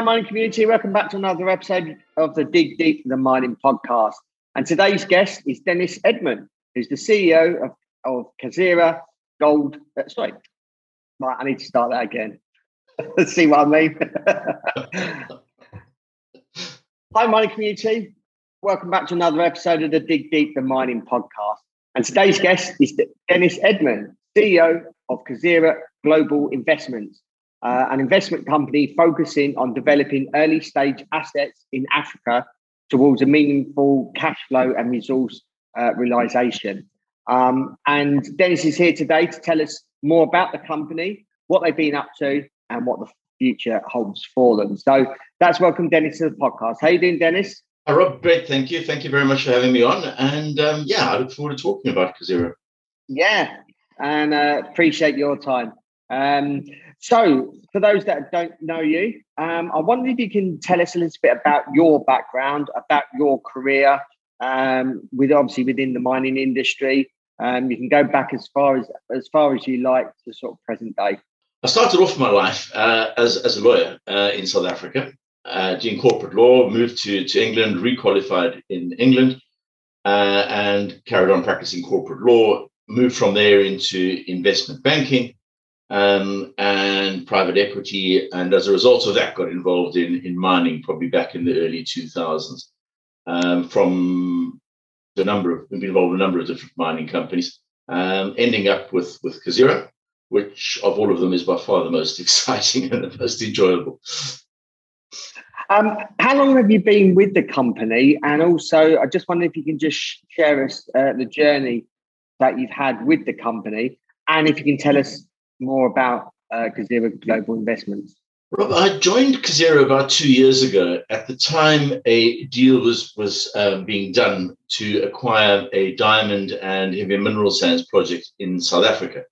Hi, mining community. Welcome back to another episode of the Dig Deep the Mining podcast. And today's guest is Dennis Edmond, who's the CEO of, of Kazera Gold. Uh, sorry, right, I need to start that again. See what I mean? Hi, mining community. Welcome back to another episode of the Dig Deep the Mining podcast. And today's guest is Dennis Edmond, CEO of Kazera Global Investments uh, an investment company focusing on developing early stage assets in Africa towards a meaningful cash flow and resource uh, realization. Um, and Dennis is here today to tell us more about the company, what they've been up to, and what the future holds for them. So that's welcome, Dennis, to the podcast. How you doing, Dennis? Hi, Rob. Great. Thank you. Thank you very much for having me on. And um, yeah, I look forward to talking about Kazera. Yeah, and uh, appreciate your time. Um, so, for those that don't know you, um, I wonder if you can tell us a little bit about your background, about your career, um, with obviously within the mining industry. Um, you can go back as far as as far as you like to sort of present day. I started off my life uh, as as a lawyer uh, in South Africa, uh, doing corporate law. Moved to to England, requalified in England, uh, and carried on practicing corporate law. Moved from there into investment banking um, and private equity. And as a result of that, got involved in, in mining probably back in the early 2000s. Um, from the number of, been involved in a number of different mining companies, um, ending up with, with Kazera, which of all of them is by far the most exciting and the most enjoyable. Um, how long have you been with the company? And also, I just wonder if you can just share us uh, the journey that you've had with the company, and if you can tell us more about uh, Kazera Global Investments? Rob, I joined Kazera about two years ago. At the time, a deal was was um, being done to acquire a diamond and heavy mineral sands project in South Africa.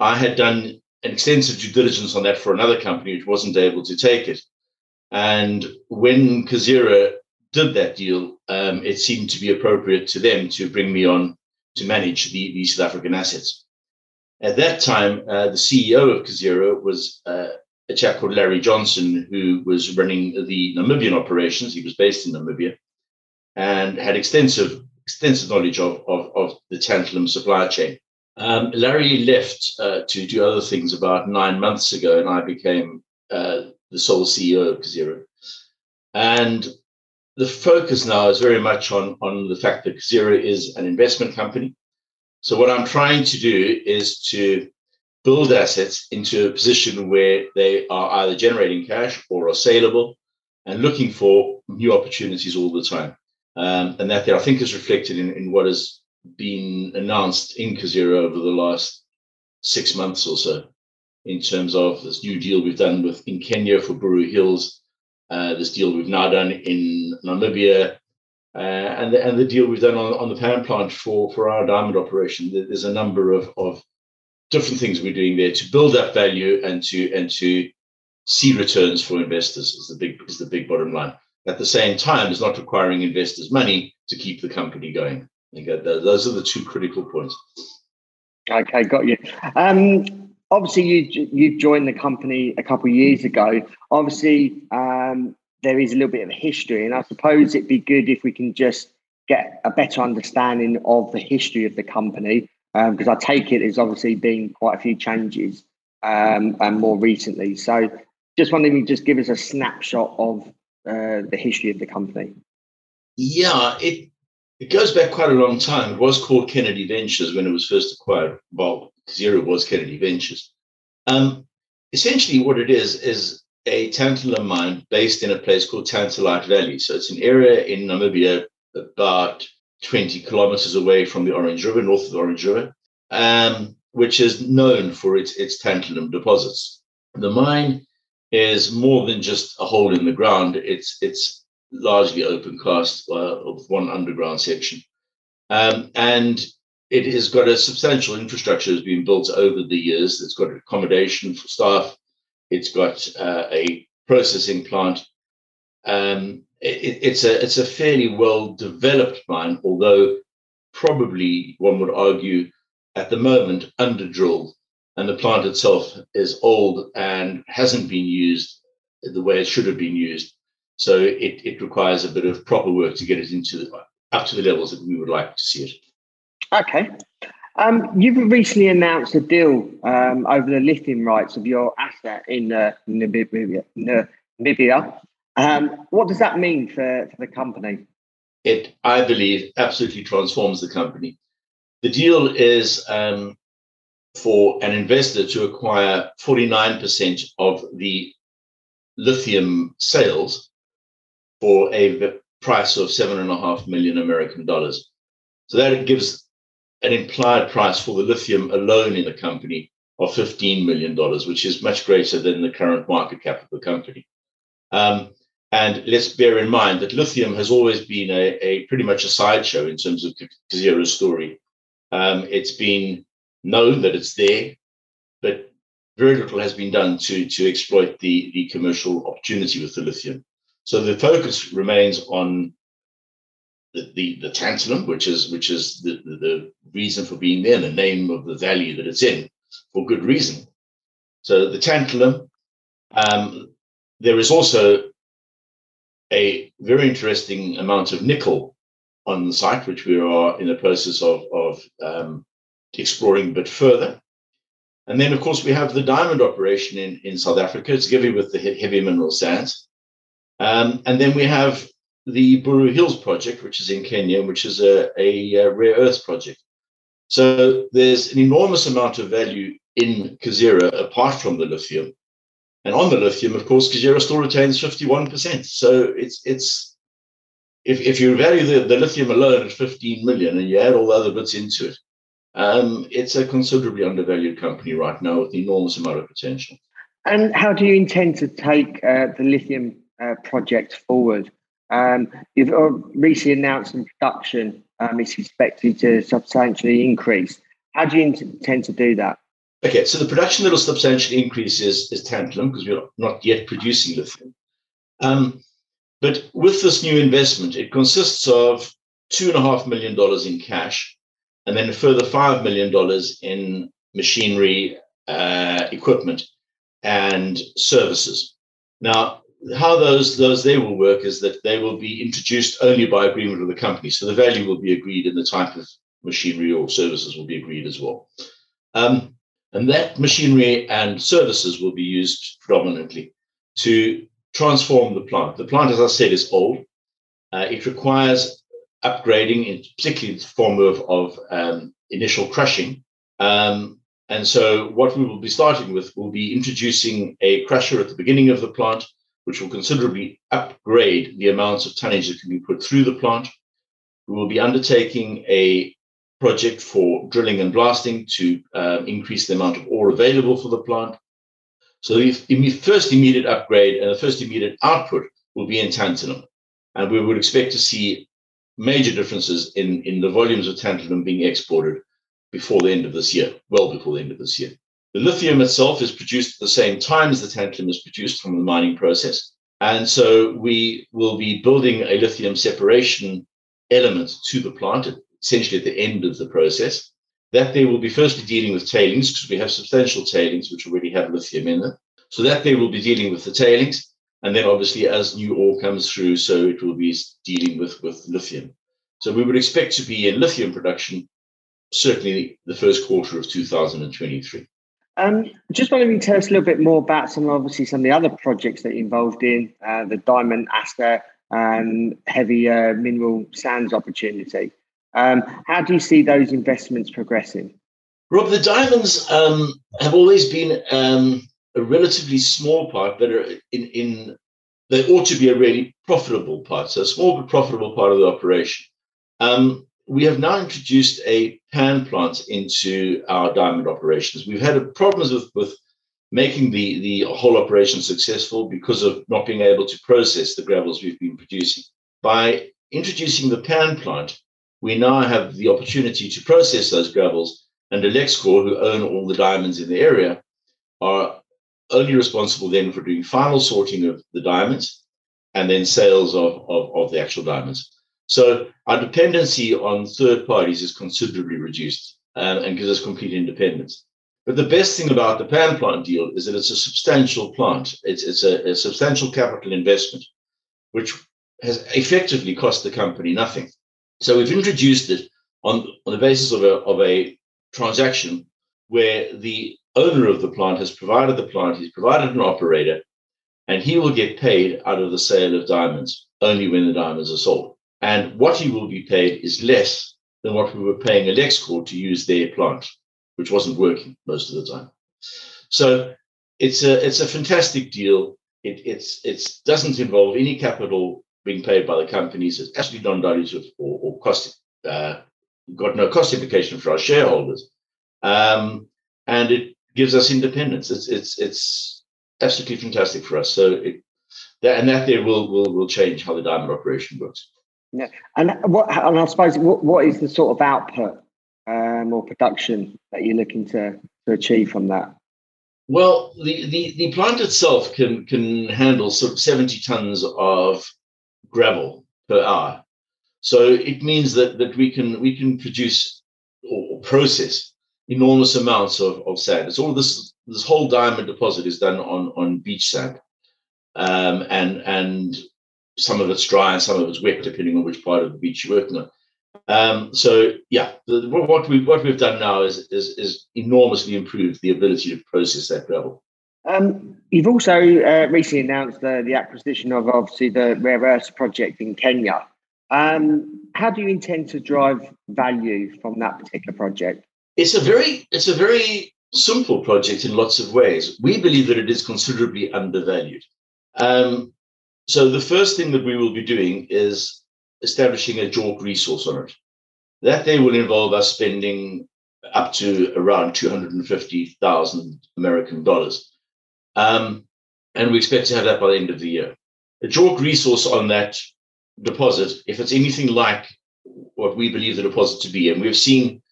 I had done an extensive due diligence on that for another company which wasn't able to take it. And when Kazera did that deal, um, it seemed to be appropriate to them to bring me on to manage the, the South African assets. At that time, uh, the CEO of Kazera was uh, a chap called Larry Johnson, who was running the Namibian operations. He was based in Namibia and had extensive extensive knowledge of, of, of the tantalum supply chain. Um, Larry left uh, to do other things about nine months ago, and I became uh, the sole CEO of Kazera. And the focus now is very much on, on the fact that Kazera is an investment company. So what I'm trying to do is to build assets into a position where they are either generating cash or are saleable and looking for new opportunities all the time. Um, and that I think is reflected in, in what has been announced in Kazera over the last six months or so in terms of this new deal we've done with in Kenya for Buru Hills, uh, this deal we've now done in Namibia, uh, and the, and the deal we've done on, on the Pan plant for for our diamond operation. There's a number of of different things we're doing there to build up value and to and to see returns for investors is the big is the big bottom line. At the same time, it's not requiring investors money to keep the company going. Those are the two critical points. Okay, got you. Um, obviously, you you joined the company a couple of years ago. Obviously, um, there is a little bit of a history. And I suppose it'd be good if we can just get a better understanding of the history of the company, because um, I take it there's obviously been quite a few changes um, and more recently. So just wondering you just give us a snapshot of uh, the history of the company. Yeah, it it goes back quite a long time. It was called Kennedy Ventures when it was first acquired. Well, Zero was Kennedy Ventures. Um, essentially, what it is is a tantalum mine based in a place called Tantalite Valley. So it's an area in Namibia about 20 kilometers away from the Orange River, north of the Orange River, um, which is known for its, its tantalum deposits. The mine is more than just a hole in the ground. It's it's largely open cast uh, with one underground section. Um, and it has got a substantial infrastructure that has been built over the years. It's got accommodation for staff. It's got uh, a processing plant. Um, it, it's a it's a fairly well developed mine, although probably one would argue at the moment under drilled, and the plant itself is old and hasn't been used the way it should have been used. So it, it requires a bit of proper work to get it into up to the levels that we would like to see it. Okay. Um, you've recently announced a deal um, over the lithium rights of your asset in uh, Namibia. Namibia. Um, what does that mean for, for the company? It, I believe, absolutely transforms the company. The deal is um, for an investor to acquire 49% of the lithium sales for a price of seven and a half million American dollars. So that gives an implied price for the lithium alone in the company of $15 million, which is much greater than the current market cap of the company. Um, and let's bear in mind that lithium has always been a, a pretty much a sideshow in terms of Kazera's story. Um, it's been known that it's there, but very little has been done to, to exploit the, the commercial opportunity with the lithium. So the focus remains on the, the, the tantalum, which is which is the, the, the reason for being there, the name of the value that it's in, for good reason. So the tantalum, um, there is also a very interesting amount of nickel on the site, which we are in the process of, of um, exploring a bit further. And then, of course, we have the diamond operation in, in South Africa. It's given with the heavy mineral sands. Um, and then we have the Buru Hills project, which is in Kenya, which is a, a, rare earth project. So there's an enormous amount of value in Kazera apart from the lithium. And on the lithium, of course, Kazera still retains 51%. So it's it's if, if you value the, the lithium alone at 15 million and you add all the other bits into it, um, it's a considerably undervalued company right now with an enormous amount of potential. And how do you intend to take uh, the lithium uh, project forward? Um, you've recently announced some production um, is expected to substantially increase. How do you intend to do that? Okay, so the production that will substantially increase is, is tantalum because we're not yet producing lithium. Um, but with this new investment, it consists of $2.5 million in cash and then a further $5 million in machinery, uh, equipment, and services. Now, how those those they will work is that they will be introduced only by agreement of the company. So the value will be agreed, and the type of machinery or services will be agreed as well. Um, and that machinery and services will be used predominantly to transform the plant. The plant, as I said, is old. Uh, it requires upgrading, in, particularly in the form of, of um, initial crushing. Um, and so, what we will be starting with will be introducing a crusher at the beginning of the plant, which will considerably upgrade the amounts of tonnage that can be put through the plant. We will be undertaking a project for drilling and blasting to um, increase the amount of ore available for the plant. So the first immediate upgrade and the first immediate output will be in tantalum. And we would expect to see major differences in, in the volumes of tantalum being exported before the end of this year, well before the end of this year. The lithium itself is produced at the same time as the tantalum is produced from the mining process. And so we will be building a lithium separation element to the plant, essentially at the end of the process. That they will be firstly dealing with tailings because we have substantial tailings which already have lithium in them. So that they will be dealing with the tailings. And then obviously as new ore comes through, so it will be dealing with, with lithium. So we would expect to be in lithium production certainly the first quarter of 2023. Um, just wondering you tell us a little bit more about some, obviously, some of the other projects that you're involved in, uh, the diamond aster and heavy uh, mineral sands opportunity. Um, how do you see those investments progressing? Rob, the diamonds um, have always been um, a relatively small part, but in, in they ought to be a really profitable part. So a small but profitable part of the operation. Um, we have now introduced a pan plant into our diamond operations. We've had problems with, with making the, the whole operation successful because of not being able to process the gravels we've been producing. By introducing the pan plant, we now have the opportunity to process those gravels, and Alexkor, who own all the diamonds in the area, are only responsible then for doing final sorting of the diamonds and then sales of, of, of the actual diamonds. So our dependency on third parties is considerably reduced and, and gives us complete independence. But the best thing about the pan plant deal is that it's a substantial plant. It's, it's a, a substantial capital investment, which has effectively cost the company nothing. So we've introduced it on, on the basis of a, of a transaction where the owner of the plant has provided the plant, he's provided an operator, and he will get paid out of the sale of diamonds only when the diamonds are sold. And what he will be paid is less than what we were paying Alexkor to use their plant, which wasn't working most of the time. So it's a it's a fantastic deal. It it's it's doesn't involve any capital being paid by the companies. It's actually non-dilutive or, or cost uh, got no cost implication for our shareholders, um, and it gives us independence. It's it's it's absolutely fantastic for us. So it, that and that there will will will change how the diamond operation works. Yeah, and what and I suppose what, what is the sort of output um, or production that you're looking to to achieve from that? Well, the, the, the plant itself can can handle sort of 70 tons of gravel per hour. So it means that that we can we can produce or process enormous amounts of, of sand. It's all this this whole diamond deposit is done on on beach sand, um, and and some of it's dry and some of it's wet, depending on which part of the beach you're working on. Um, so yeah, the, what we what we've done now is, is is enormously improved the ability to process that gravel. Um, you've also uh, recently announced the, the acquisition of obviously the rare earths project in Kenya. Um, how do you intend to drive value from that particular project? It's a very it's a very simple project in lots of ways. We believe that it is considerably undervalued. Um, so the first thing that we will be doing is establishing a JORC resource on it. That day will involve us spending up to around 250,000 American dollars. Um, and we expect to have that by the end of the year. A JORC resource on that deposit, if it's anything like what we believe the deposit to be, and we've seen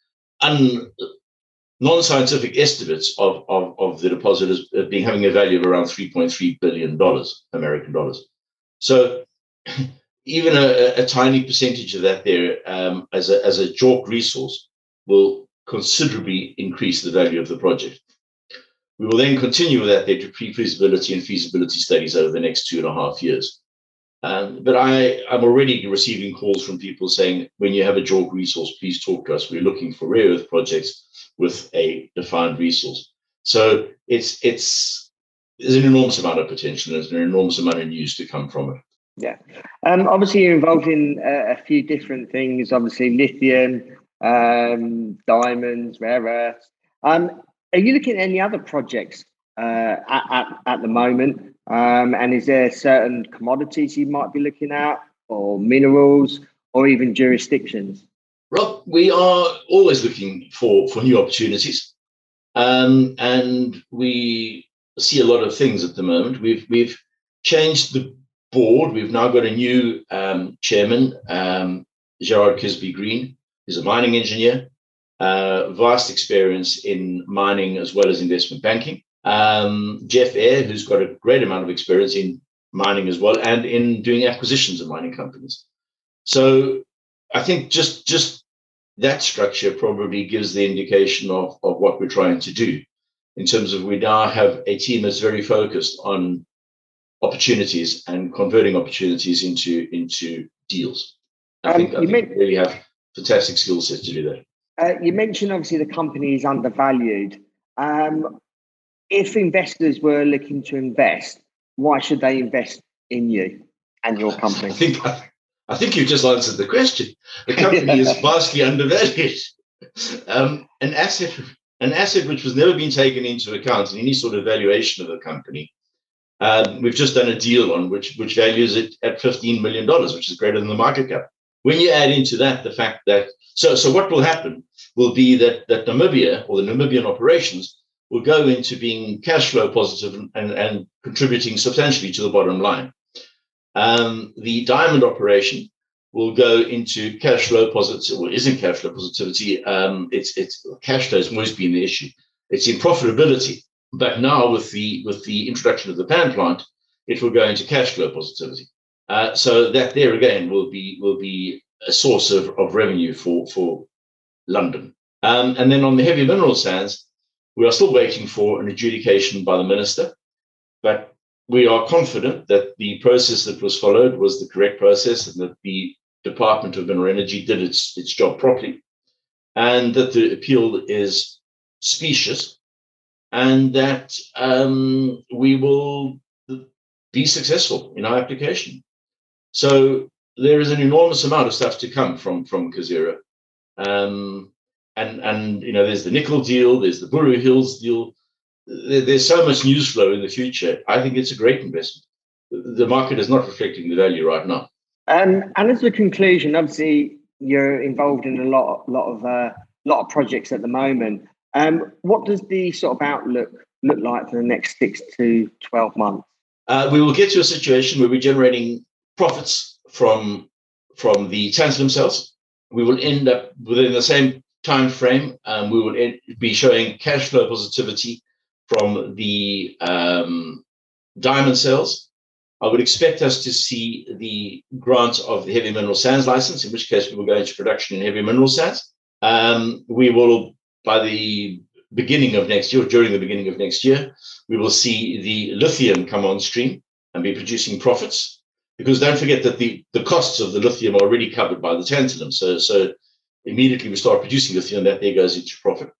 un, non-scientific estimates of, of, of the deposit as being having a value of around 3.3 billion dollars, American dollars. So even a, a, tiny percentage of that there um, as a as a resource will considerably increase the value of the project. We will then continue with that there to pre-feasibility and feasibility studies over the next two and a half years. Um, but I, I'm already receiving calls from people saying, when you have a JORC resource, please talk to us. We're looking for rare earth projects with a defined resource. So it's it's there's an enormous amount of potential. There's an enormous amount of news to come from it. Yeah. Um, obviously, you're involved in uh, a few different things. Obviously, lithium, um, diamonds, rare earths. Um, are you looking at any other projects uh, at, at, at the moment? Um, and is there certain commodities you might be looking at, or minerals, or even jurisdictions? Rob, we are always looking for, for new opportunities. Um, and we see a lot of things at the moment. We've we've changed the board. We've now got a new um, chairman, um, Gerard Kisbey-Green. He's a mining engineer, uh, vast experience in mining as well as investment banking. Um, Jeff Eyre, who's got a great amount of experience in mining as well and in doing acquisitions of mining companies. So I think just just that structure probably gives the indication of, of what we're trying to do in terms of we now have a team that's very focused on opportunities and converting opportunities into into deals. I um, think, I think meant, we really have fantastic skill sets to do that. Uh, you mentioned obviously the company is undervalued. Um, if investors were looking to invest, why should they invest in you and your company? I think I think you've just answered the question. The company is vastly undervalued. Um, an asset, an asset which was never been taken into account in any sort of valuation of the company. Um, we've just done a deal on which which values it at fifteen million dollars, which is greater than the market cap. When you add into that the fact that so so what will happen will be that that Namibia or the Namibian operations will go into being cash flow positive and, and, and contributing substantially to the bottom line. Um, the diamond operation will go into cash flow positive, or isn't cash flow positivity. Um, it's it's cash flow has always been the issue. It's in profitability, but now with the with the introduction of the pan plant, it will go into cash flow positivity. Uh, so that there again will be will be a source of, of revenue for for London. Um, and then on the heavy mineral sands, we are still waiting for an adjudication by the minister, but we are confident that the process that was followed was the correct process and that the Department of Mineral Energy did its, its job properly, and that the appeal is specious, and that um, we will be successful in our application. So there is an enormous amount of stuff to come from from Kazera. Um, and and you know, there's the nickel deal, there's the Buru Hills deal. There, there's so much news flow in the future. I think it's a great investment. The market is not reflecting the value right now. Um, and as a conclusion, obviously you're involved in a lot, lot of uh, lot of projects at the moment. Um, what does the sort of outlook look like for the next six to twelve months? Uh, we will get to a situation where we're generating profits from from the tantalum cells. We will end up within the same time frame. Um, we will be showing cash flow positivity from the um, diamond cells. I would expect us to see the grant of the heavy mineral sands license, in which case we will go into production in heavy mineral sands. Um, we will, by the beginning of next year, during the beginning of next year, we will see the lithium come on stream and be producing profits because don't forget that the, the costs of the lithium are already covered by the tantalum. So, so immediately we start producing lithium, that there goes into profit.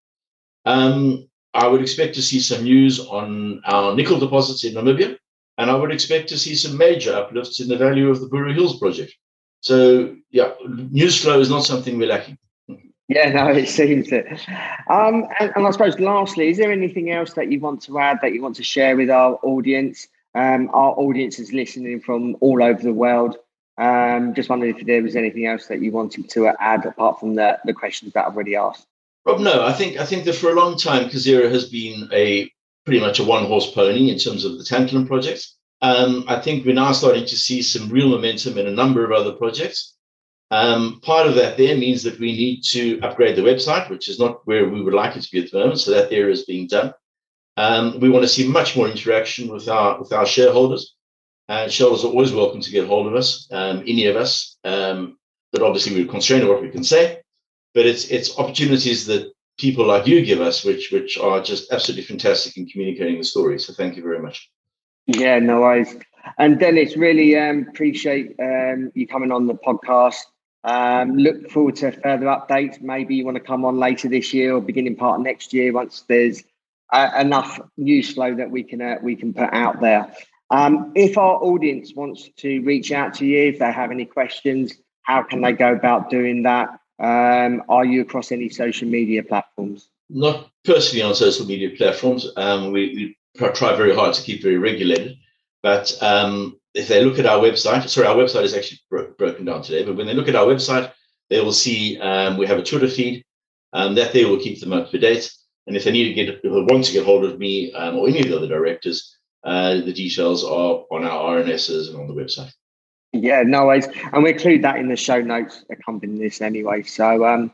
Um, I would expect to see some news on our nickel deposits in Namibia, and I would expect to see some major uplifts in the value of the Buru Hills project. So, yeah, news flow is not something we're lacking. Yeah, no, it seems it. Um, and, and, I suppose, lastly, is there anything else that you want to add that you want to share with our audience? Um, our audience is listening from all over the world. Um, just wondering if there was anything else that you wanted to add apart from the, the questions that I've already asked. Rob, no, I think I think that for a long time, Kazera has been a pretty much a one horse pony in terms of the tantalum projects. Um, I think we're now starting to see some real momentum in a number of other projects. Um, part of that there means that we need to upgrade the website, which is not where we would like it to be at the moment. So that there is being done. Um, we want to see much more interaction with our with our shareholders. And shareholders are always welcome to get hold of us, um, any of us. Um, but obviously, we're constrained on what we can say. But it's it's opportunities that people like you give us, which which are just absolutely fantastic in communicating the story. So thank you very much. Yeah, no worries. And Dennis, really um, appreciate um, you coming on the podcast. Um, look forward to further updates. Maybe you want to come on later this year or beginning part of next year once there's uh, enough news flow that we can uh, we can put out there. Um, if our audience wants to reach out to you, if they have any questions, how can they go about doing that? Um, are you across any social media platforms? Not personally on social media platforms. Um, we, we, try very hard to keep very regulated. But um, if they look at our website, sorry, our website is actually bro- broken down today. But when they look at our website, they will see um, we have a Twitter feed um, that they will keep them up to date. And if they need to get, want to get hold of me um, or any of the other directors, uh, the details are on our RNSs and on the website. Yeah, no worries. And we include that in the show notes accompanying this anyway. So, um,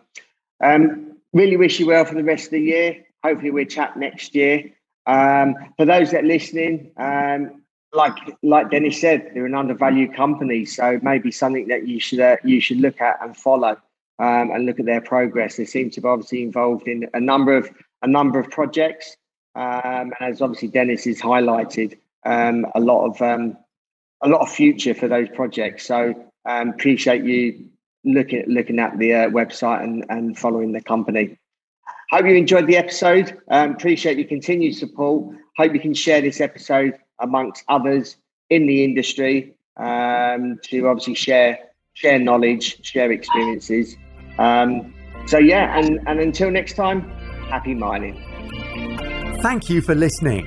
um, really wish you well for the rest of the year. Hopefully, we'll chat next year. Um, for those that are listening, um, like like Dennis said, they're an undervalued company, so maybe something that you should uh, you should look at and follow um, and look at their progress. They seem to be obviously involved in a number of a number of projects, um, and as obviously Dennis has highlighted, um, a lot of um, a lot of future for those projects. So um, appreciate you looking looking at the uh, website and, and following the company. Hope you enjoyed the episode. Um, appreciate your continued support. Hope you can share this episode amongst others in the industry um, to obviously share share knowledge, share experiences. Um, so yeah, and, and until next time, happy mining. Thank you for listening.